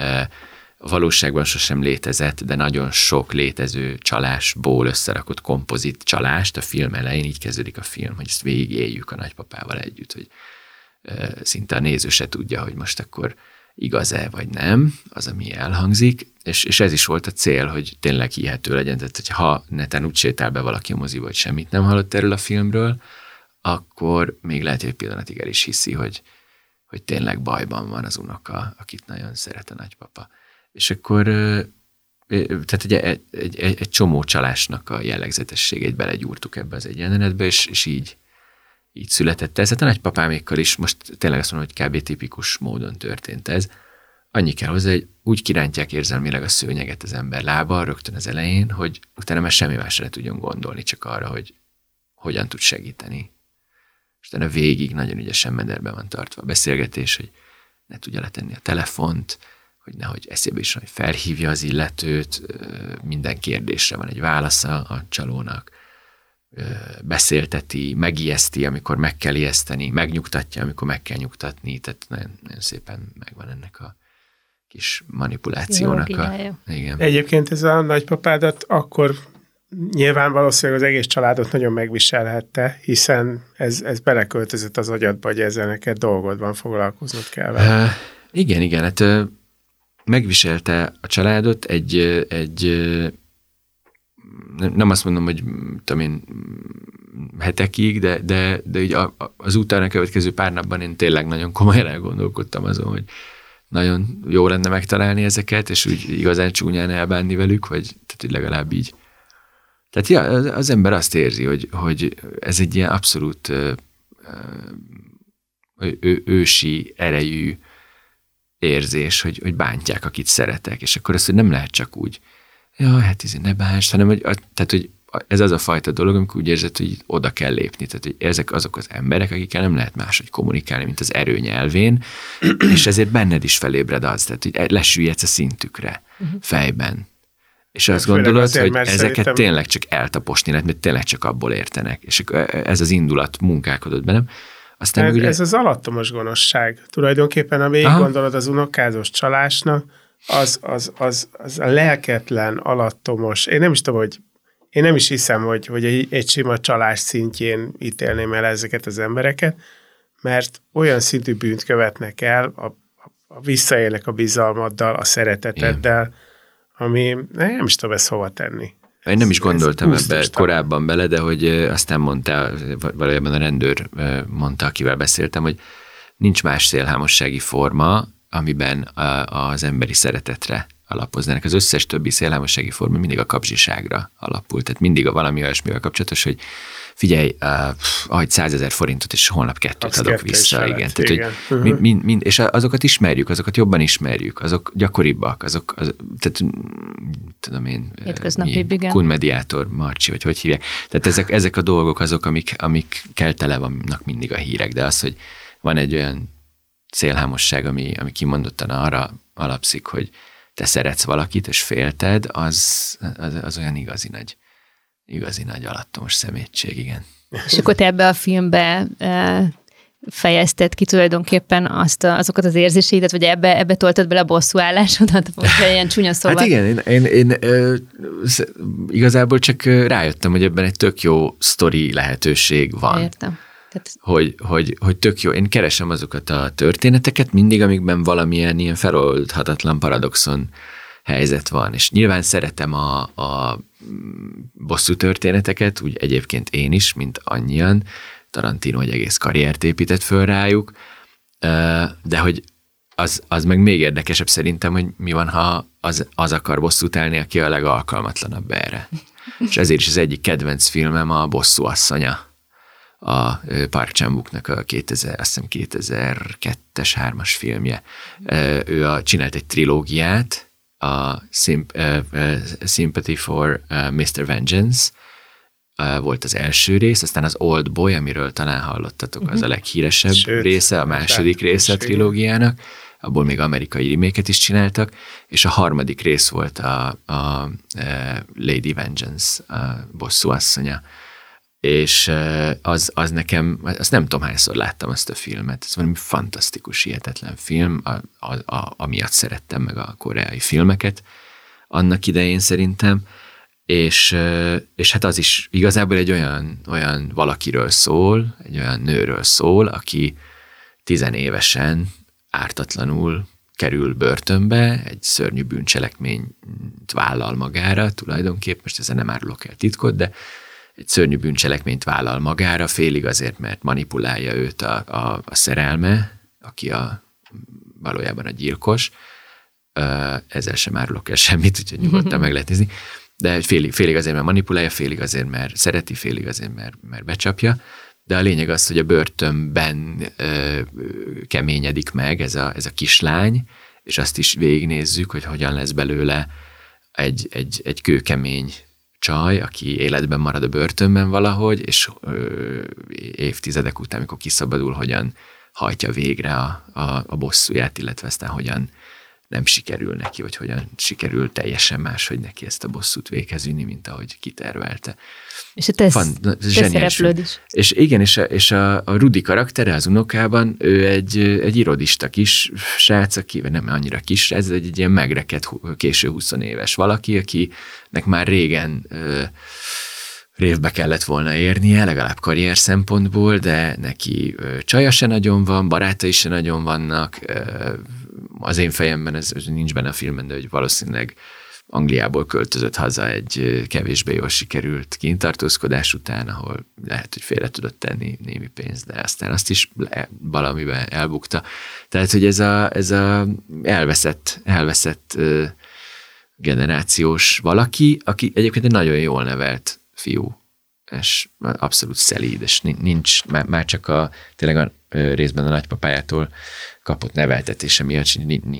valóságban sosem létezett, de nagyon sok létező csalásból összerakott kompozit csalást a film elején, így kezdődik a film, hogy ezt végigéljük a nagypapával együtt, hogy szinte a néző se tudja, hogy most akkor igaz-e vagy nem, az, ami elhangzik, és, és ez is volt a cél, hogy tényleg hihető legyen, tehát hogy ha neten úgy sétál be valaki a moziba, hogy semmit nem hallott erről a filmről, akkor még lehet, hogy egy pillanatig el is hiszi, hogy, hogy tényleg bajban van az unoka, akit nagyon szeret a nagypapa. És akkor tehát egy, egy, egy, egy csomó csalásnak a jellegzetességét belegyúrtuk ebbe az egy jelenetbe, és, és így, így született ez. Hát a nagypapámékkal is most tényleg azt mondom, hogy kb. tipikus módon történt ez. Annyi kell hozzá, hogy úgy kirántják érzelmileg a szőnyeget az ember lába rögtön az elején, hogy utána már semmi másra ne tudjon gondolni, csak arra, hogy hogyan tud segíteni. És utána végig nagyon ügyesen mederben van tartva a beszélgetés, hogy ne tudja letenni a telefont, hogy nehogy eszébe is, hogy felhívja az illetőt, minden kérdésre van egy válasza a csalónak, beszélteti, megijeszti, amikor meg kell ijeszteni, megnyugtatja, amikor meg kell nyugtatni, tehát nagyon, nagyon szépen megvan ennek a kis manipulációnak a... Igen. Egyébként ez a nagypapádat akkor nyilván valószínűleg az egész családot nagyon megviselhette, hiszen ez, ez beleköltözött az agyadba, hogy ezzel neked dolgod van, foglalkoznod kell vele. Uh, igen, igen, hát megviselte a családot egy, egy nem azt mondom, hogy tudom én, hetekig, de, de, de így az utána következő pár napban én tényleg nagyon komolyan elgondolkodtam azon, hogy nagyon jó lenne megtalálni ezeket, és úgy igazán csúnyán elbánni velük, vagy tehát hogy legalább így. Tehát ja, az ember azt érzi, hogy, hogy ez egy ilyen abszolút ö, ö, ősi erejű érzés, hogy, hogy bántják, akit szeretek, és akkor ezt hogy nem lehet csak úgy, ja, hát ez ne bánts, hanem hogy, tehát, hogy ez az a fajta dolog, amikor úgy érzed, hogy oda kell lépni. Tehát, hogy ezek azok az emberek, akikkel nem lehet máshogy kommunikálni, mint az erő nyelvén, és ezért benned is felébred az, tehát, hogy lesüllyedsz a szintükre uh-huh. fejben. És azt gondolod, azért, hogy ezeket szerintem... tényleg csak eltaposni lehet, mert tényleg csak abból értenek. És ez az indulat munkálkodott bennem. Aztán ez, ugye... ez az alattomos gonoszság. Tulajdonképpen, a végig gondolod az unokázós csalásnak, az, az, az, az a lelketlen, alattomos, én nem is tudom, hogy én nem is hiszem, hogy, hogy egy, egy sima csalás szintjén ítélném el ezeket az embereket, mert olyan szintű bűnt követnek el, a, a visszaélnek a bizalmaddal, a szereteteddel, Igen. ami nem is tudom ezt hova tenni. Én nem is gondoltam ebbe korábban bele, de hogy aztán mondta, valójában a rendőr mondta, akivel beszéltem, hogy nincs más szélhámossági forma, amiben az emberi szeretetre alapoznának. Az összes többi szélhámossági forma mindig a kapzsiságra alapul. Tehát mindig a valami olyasmivel kapcsolatos, hogy figyelj, uh, ahogy százezer forintot, és holnap kettőt Azt adok vissza. Igen. Lehet, Tehát, igen. Hogy mind, mind, mind, és azokat ismerjük, azokat jobban ismerjük, azok gyakoribbak, azok, az, tehát tudom én, Hétköznapi, igen. kun mediátor, Marcsi, vagy hogy hívják. Tehát ezek, ezek a dolgok azok, amik, amik kell tele vannak mindig a hírek, de az, hogy van egy olyan célhámosság, ami, ami kimondottan arra alapszik, hogy te szeretsz valakit, és félted, az, az, az olyan igazi nagy, igazi nagy alattomos szemétség, igen. És akkor te ebbe a filmbe e, fejezted ki tulajdonképpen azt a, azokat az érzéseidet, vagy ebbe, ebbe toltad bele a bosszúállásodat, vagy ilyen csúnya szóval? Hát igen, én, én, én ö, igazából csak rájöttem, hogy ebben egy tök jó sztori lehetőség van. Értem. Tehát... Hogy, hogy, hogy tök jó. Én keresem azokat a történeteket mindig, amikben valamilyen ilyen feloldhatatlan paradoxon helyzet van. És nyilván szeretem a, a bosszú történeteket, úgy egyébként én is, mint annyian. Tarantino egy egész karriert épített föl rájuk, de hogy az, az meg még érdekesebb szerintem, hogy mi van, ha az, az akar bosszút állni, aki a legalkalmatlanabb erre. És ezért is az egyik kedvenc filmem a Bosszú asszonya a Park chan a 2000, azt hiszem 2002-es, 3-as filmje. Ő a, csinált egy trilógiát, a Symp- uh, Sympathy for uh, Mr. Vengeance, uh, volt az első rész, aztán az Old Boy, amiről talán hallottatok, uh-huh. az a mhm. leghíresebb Sőt, része, a második része a trilógiának, abból még amerikai reméket is csináltak, és a harmadik rész volt a, a, a Lady Vengeance, a bosszú asszonya és az, az nekem, azt nem tudom hányszor láttam azt a filmet, ez valami fantasztikus, hihetetlen film, a, a, a, amiatt szerettem meg a koreai filmeket annak idején szerintem, és, és hát az is igazából egy olyan, olyan valakiről szól, egy olyan nőről szól, aki tizenévesen ártatlanul kerül börtönbe, egy szörnyű bűncselekményt vállal magára, tulajdonképpen, most ezen nem árulok el titkot, de egy szörnyű bűncselekményt vállal magára, félig azért, mert manipulálja őt a, a, a szerelme, aki a, valójában a gyilkos. Ezzel sem árulok el semmit, úgyhogy nyugodtan meg lehet nézni. De félig, félig azért, mert manipulálja, félig azért, mert szereti, félig azért, mert, mert becsapja. De a lényeg az, hogy a börtönben ö, keményedik meg ez a, ez a kislány, és azt is végignézzük, hogy hogyan lesz belőle egy, egy, egy kőkemény csaj, aki életben marad a börtönben valahogy, és ö, évtizedek után, amikor kiszabadul, hogyan hajtja végre a, a, a bosszúját, illetve aztán hogyan nem sikerül neki, vagy hogyan sikerül teljesen más, hogy neki ezt a bosszút véghez vinni, mint ahogy kitervelte. És a te, Fan, te is. És igen, és a, és a, a Rudi karaktere az unokában, ő egy, egy irodista kis srác, aki nem annyira kis, ez egy, egy ilyen megreket késő 20 éves valaki, akinek már régen ö, révbe kellett volna érnie, legalább karrier szempontból, de neki csaja se nagyon van, barátai se nagyon vannak, az én fejemben ez, ez nincs benne a filmben, de hogy valószínűleg Angliából költözött haza egy kevésbé jól sikerült kintartózkodás után, ahol lehet, hogy félre tudott tenni némi pénzt, de aztán azt is valamiben elbukta. Tehát, hogy ez a, ez a elveszett, elveszett generációs valaki, aki egyébként egy nagyon jól nevelt fiú, és abszolút szelíd, és nincs, már, csak a, tényleg a részben a nagypapájától kapott neveltetése miatt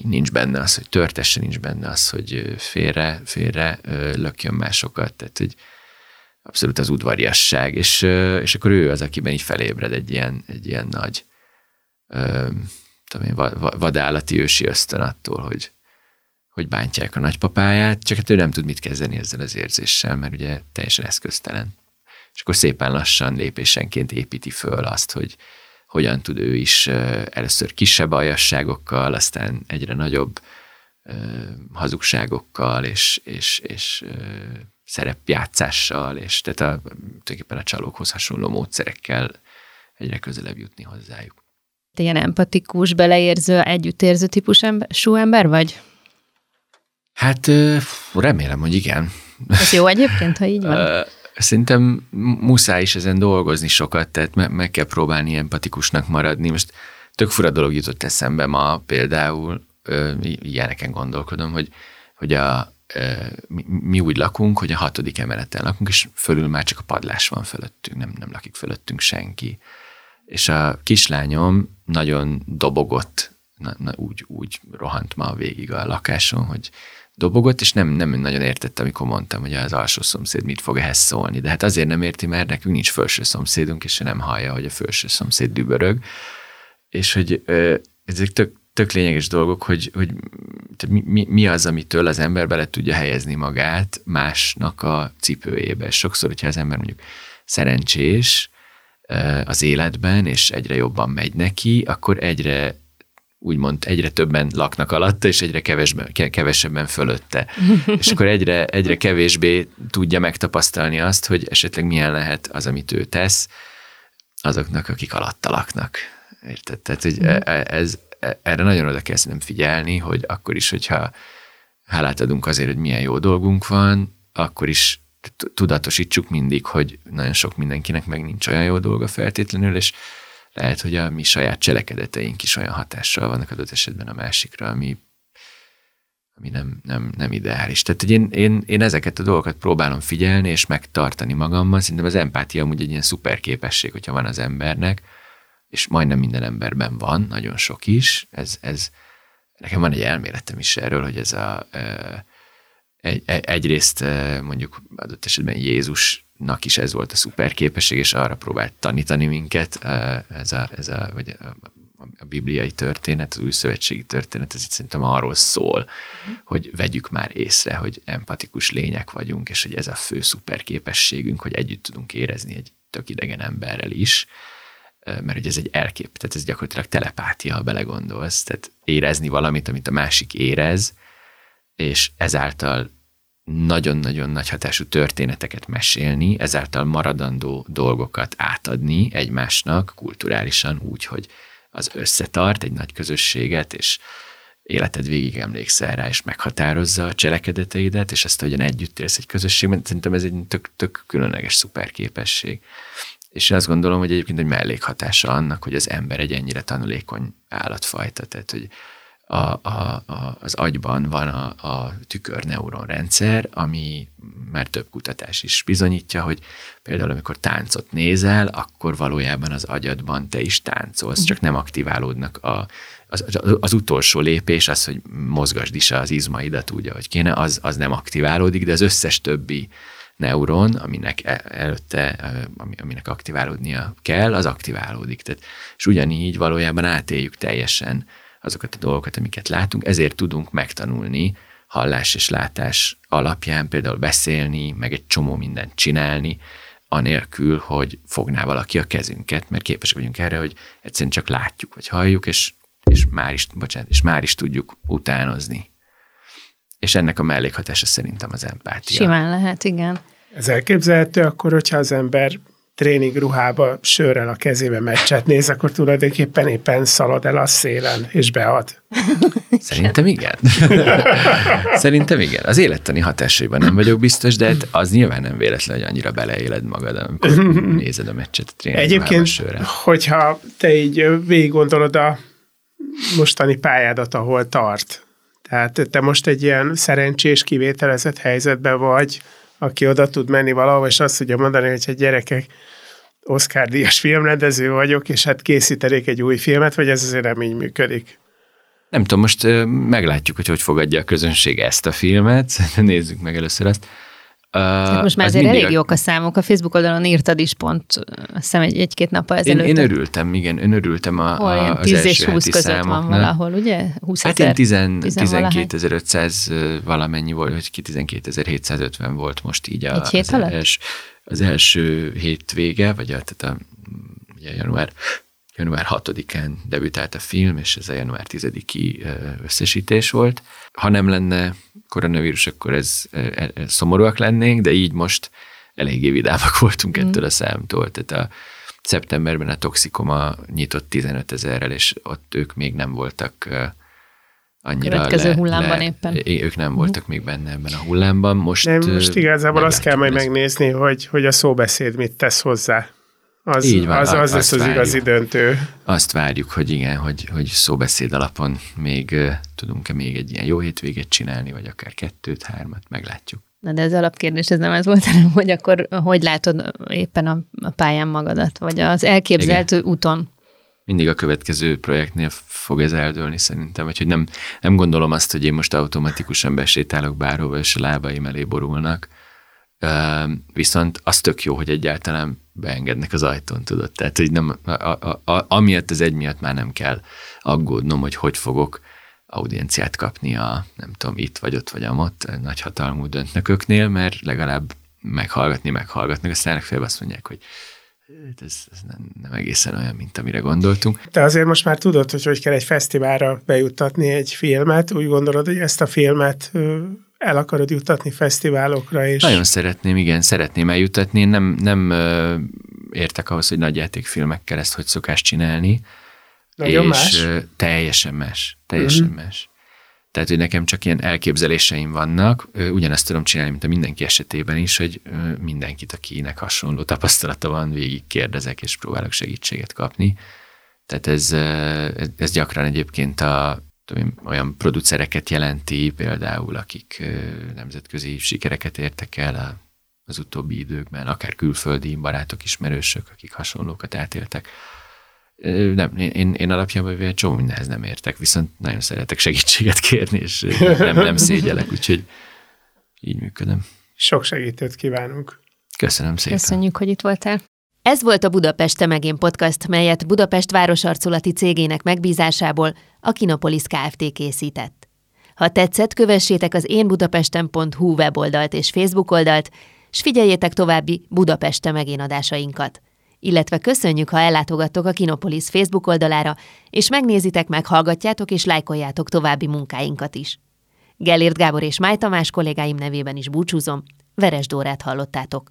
nincs benne az, hogy törtesse, nincs benne az, hogy félre, félre lökjön másokat, tehát hogy abszolút az udvariasság, és, és akkor ő az, akiben így felébred egy ilyen, egy ilyen nagy tudom én, vadállati ősi ösztön attól, hogy, hogy bántják a nagypapáját, csak hát ő nem tud mit kezdeni ezzel az érzéssel, mert ugye teljesen eszköztelen. És akkor szépen lassan, lépésenként építi föl azt, hogy, hogyan tud ő is először kisebb aljasságokkal, aztán egyre nagyobb hazugságokkal és, és, és szerepjátszással, és tehát a, tulajdonképpen a csalókhoz hasonló módszerekkel egyre közelebb jutni hozzájuk. Te ilyen empatikus, beleérző, együttérző típusú ember vagy? Hát remélem, hogy igen. Ez jó egyébként, ha így van? Szerintem muszáj is ezen dolgozni sokat, tehát me- meg kell próbálni empatikusnak maradni. Most tök fura dolog jutott eszembe ma például, ö, ilyeneken gondolkodom, hogy, hogy a, ö, mi, mi úgy lakunk, hogy a hatodik emeleten lakunk, és fölül már csak a padlás van fölöttünk, nem, nem lakik fölöttünk senki. És a kislányom nagyon dobogott, na, na, úgy, úgy rohant ma végig a lakáson, hogy dobogott, és nem, nem nagyon értette, amikor mondtam, hogy az alsó szomszéd mit fog ehhez szólni. De hát azért nem érti, mert nekünk nincs felső szomszédunk, és nem hallja, hogy a felső szomszéd dübörög. És hogy ezek tök, tök lényeges dolgok, hogy, hogy mi, mi, mi az, amitől az ember bele tudja helyezni magát másnak a cipőjébe. És sokszor, hogyha az ember mondjuk szerencsés az életben, és egyre jobban megy neki, akkor egyre úgymond egyre többen laknak alatta, és egyre kevesebben, kevesebben fölötte. és akkor egyre, egyre kevésbé tudja megtapasztalni azt, hogy esetleg milyen lehet az, amit ő tesz azoknak, akik alatta laknak. Érted? Tehát, hogy e, e, ez, e, erre nagyon oda kell nem figyelni, hogy akkor is, hogyha hálát adunk azért, hogy milyen jó dolgunk van, akkor is tudatosítsuk mindig, hogy nagyon sok mindenkinek meg nincs olyan jó dolga feltétlenül, és lehet, hogy a mi saját cselekedeteink is olyan hatással vannak adott esetben a másikra, ami, ami nem, nem, nem ideális. Tehát, hogy én, én, én ezeket a dolgokat próbálom figyelni és megtartani magamban. Szerintem az empátia amúgy egy ilyen szuper képesség, hogyha van az embernek, és majdnem minden emberben van, nagyon sok is. Ez, ez, nekem van egy elméletem is erről, hogy ez a egy, egyrészt mondjuk adott esetben Jézus nak is ez volt a szuper képesség, és arra próbált tanítani minket ez a, ez a, vagy a, a bibliai történet, az új szövetségi történet, ez itt szerintem arról szól, hogy vegyük már észre, hogy empatikus lények vagyunk, és hogy ez a fő szuper képességünk, hogy együtt tudunk érezni egy tök idegen emberrel is, mert hogy ez egy elkép, tehát ez gyakorlatilag telepátia, ha belegondolsz, tehát érezni valamit, amit a másik érez, és ezáltal nagyon-nagyon nagy hatású történeteket mesélni, ezáltal maradandó dolgokat átadni egymásnak kulturálisan úgy, hogy az összetart egy nagy közösséget, és, életed végig emlékszel rá, és meghatározza a cselekedeteidet, és ezt, hogyan együtt élsz egy közösségben, szerintem ez egy tök, tök különleges szuperképesség. És én azt gondolom, hogy egyébként egy mellékhatása annak, hogy az ember egy ennyire tanulékony állatfajta, tehát hogy a, a, a, az agyban van a, a tükörneuronrendszer, ami már több kutatás is bizonyítja, hogy például amikor táncot nézel, akkor valójában az agyadban te is táncolsz, csak nem aktiválódnak a, az, az utolsó lépés, az, hogy mozgasd is az izmaidat úgy, ahogy kéne, az, az nem aktiválódik, de az összes többi neuron, aminek e, előtte, aminek aktiválódnia kell, az aktiválódik. Tehát, és ugyanígy valójában átéljük teljesen azokat a dolgokat, amiket látunk, ezért tudunk megtanulni hallás és látás alapján például beszélni, meg egy csomó mindent csinálni, anélkül, hogy fogná valaki a kezünket, mert képesek vagyunk erre, hogy egyszerűen csak látjuk, vagy halljuk, és, és, már, is, bocsánat, és már is tudjuk utánozni. És ennek a mellékhatása szerintem az empátia. Simán lehet, igen. Ez elképzelhető akkor, hogyha az ember tréning ruhába sörrel a kezébe meccset néz, akkor tulajdonképpen éppen szalad el a szélen, és bead. Szerintem igen. Szerintem igen. Az élettani hatásaiban nem vagyok biztos, de hát az nyilván nem véletlen, hogy annyira beleéled magad, amikor nézed a meccset a tréning Egyébként, sörrel. hogyha te így végig gondolod a mostani pályádat, ahol tart, tehát te most egy ilyen szerencsés, kivételezett helyzetben vagy, aki oda tud menni valahova, és azt tudja mondani, hogy egy gyerekek, Oscar díjas filmrendező vagyok, és hát készítenék egy új filmet, vagy ez azért nem így működik? Nem tudom, most meglátjuk, hogy hogy fogadja a közönség ezt a filmet. Nézzük meg először ezt. Hát most már azért elég a... jók a számok. A Facebook oldalon írtad is pont, azt hiszem egy, egy-két nappal ezelőtt. Én, én örültem, igen, én örültem a, Hol, a, az 10 és 20 között számoknak. van valahol, ugye? 20 hát én 12.500 valamennyi volt, vagy ki 12.750 volt most így a, egy hét az, els, az első hétvége, vagy a, tehát a, ugye január január 6-án debütált a film, és ez a január 10-i összesítés volt. Ha nem lenne koronavírus, akkor ez, ez szomorúak lennénk, de így most eléggé vidámak voltunk mm. ettől a számtól. Tehát a szeptemberben a Toxikoma nyitott 15 ezerrel, és ott ők még nem voltak annyira Következő le, hullámban le, éppen. Ők nem voltak még benne ebben a hullámban. Most, nem, most igazából azt kell majd megnézni, hogy, hogy a szóbeszéd mit tesz hozzá. Az, Így van, az, az lesz az várjuk. igazi döntő. Azt várjuk, hogy igen, hogy, hogy szóbeszéd alapon még tudunk-e még egy ilyen jó hétvégét csinálni, vagy akár kettőt, hármat, meglátjuk. Na de az alapkérdés ez nem ez volt, hanem hogy akkor hogy látod éppen a, a pályán magadat, vagy az elképzelt igen. úton? Mindig a következő projektnél fog ez eldőlni szerintem, vagy hogy nem, nem gondolom azt, hogy én most automatikusan besétálok bárhova, és a lábaim elé borulnak, Viszont az tök jó, hogy egyáltalán beengednek az ajtón, tudod. Tehát, hogy nem, a, a, a, amiatt az egy miatt már nem kell aggódnom, hogy hogy fogok audienciát kapni a, nem tudom, itt vagy ott vagy amott nagyhatalmú döntnököknél, mert legalább meghallgatni, meghallgatnak, aztán legfeljebb azt mondják, hogy hát ez, ez nem, nem egészen olyan, mint amire gondoltunk. De azért most már tudod, hogy hogy kell egy fesztiválra bejuttatni egy filmet, úgy gondolod, hogy ezt a filmet el akarod juttatni fesztiválokra is? Nagyon szeretném, igen, szeretném eljutatni. Én nem, nem értek ahhoz, hogy nagyjátékfilmekkel ezt hogy szokás csinálni. Nagyon és más? teljesen más. Teljesen uh-huh. más. Tehát, hogy nekem csak ilyen elképzeléseim vannak, ugyanezt tudom csinálni, mint a mindenki esetében is, hogy mindenkit, akinek hasonló tapasztalata van, végig kérdezek, és próbálok segítséget kapni. Tehát ez, ez gyakran egyébként a tudom, olyan producereket jelenti, például akik nemzetközi sikereket értek el az utóbbi időkben, akár külföldi barátok, ismerősök, akik hasonlókat átéltek. Nem, én, én alapjában egy csomó mindenhez nem értek, viszont nagyon szeretek segítséget kérni, és nem, nem szégyelek, úgyhogy így működöm. Sok segítőt kívánunk. Köszönöm szépen. Köszönjük, hogy itt voltál. Ez volt a Budapest Megén podcast, melyet Budapest városarculati cégének megbízásából a Kinopolis Kft. készített. Ha tetszett, kövessétek az énbudapesten.hu weboldalt és Facebook oldalt, s figyeljétek további Budapest Megén adásainkat. Illetve köszönjük, ha ellátogattok a Kinopolis Facebook oldalára, és megnézitek, meghallgatjátok és lájkoljátok további munkáinkat is. Gellért Gábor és Máj Tamás kollégáim nevében is búcsúzom, Veres Dórát hallottátok.